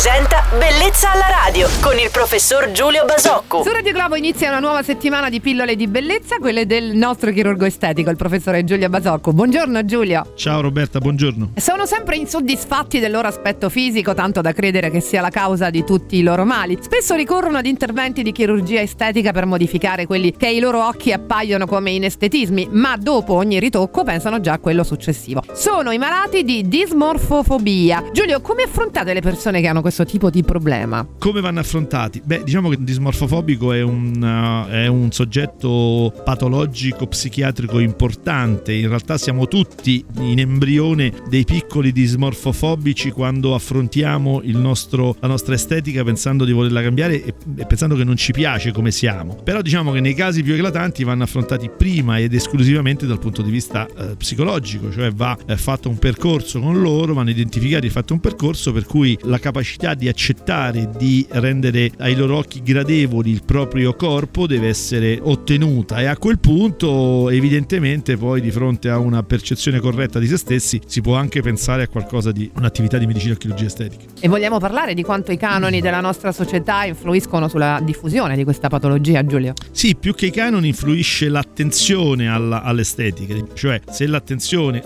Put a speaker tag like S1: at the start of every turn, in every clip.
S1: presenta Bellezza alla radio con il professor Giulio Basocco.
S2: Su Radio Globo inizia una nuova settimana di pillole di bellezza, quelle del nostro chirurgo estetico, il professore Giulio Basocco. Buongiorno Giulio.
S3: Ciao Roberta, buongiorno.
S2: Sono sempre insoddisfatti del loro aspetto fisico, tanto da credere che sia la causa di tutti i loro mali. Spesso ricorrono ad interventi di chirurgia estetica per modificare quelli che ai loro occhi appaiono come inestetismi, ma dopo ogni ritocco pensano già a quello successivo. Sono i malati di dismorfofobia. Giulio, come affrontate le persone che hanno questo tipo di problema?
S3: Come vanno affrontati? Beh, diciamo che il dismorfofobico è un, uh, è un soggetto patologico psichiatrico importante. In realtà siamo tutti in embrione dei piccoli dismorfofobici quando affrontiamo nostro, la nostra estetica pensando di volerla cambiare e, e pensando che non ci piace come siamo. Però diciamo che nei casi più eclatanti vanno affrontati prima ed esclusivamente dal punto di vista eh, psicologico, cioè va eh, fatto un percorso con loro, vanno identificati e fatto un percorso per cui la capacità di accettare, di rendere ai loro occhi gradevoli il proprio corpo deve essere ottenuta e a quel punto evidentemente poi di fronte a una percezione corretta di se stessi si può anche pensare a qualcosa di un'attività di medicina o chirurgia estetica.
S2: E vogliamo parlare di quanto i canoni della nostra società influiscono sulla diffusione di questa patologia, Giulio?
S3: Sì, più che i canoni influisce l'attenzione alla, all'estetica, cioè se l'attenzione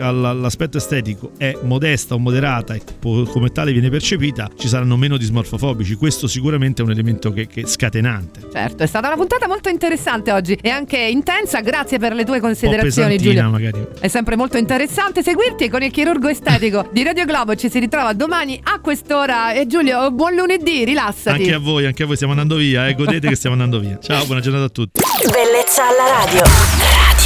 S3: all'aspetto estetico è modesta o moderata e come tale viene percepita, ci saranno meno dismorfofobici. Questo sicuramente è un elemento che, che è scatenante.
S2: Certo, è stata una puntata molto interessante oggi e anche intensa. Grazie per le tue considerazioni, Giulio.
S3: magari.
S2: È sempre molto interessante seguirti con il chirurgo estetico di Radio Globo. Ci si ritrova domani a quest'ora. E Giulio, buon lunedì, rilassati.
S3: Anche a voi, anche a voi stiamo andando via, eh. godete che stiamo andando via. Ciao, buona giornata a tutti.
S1: Bellezza alla radio.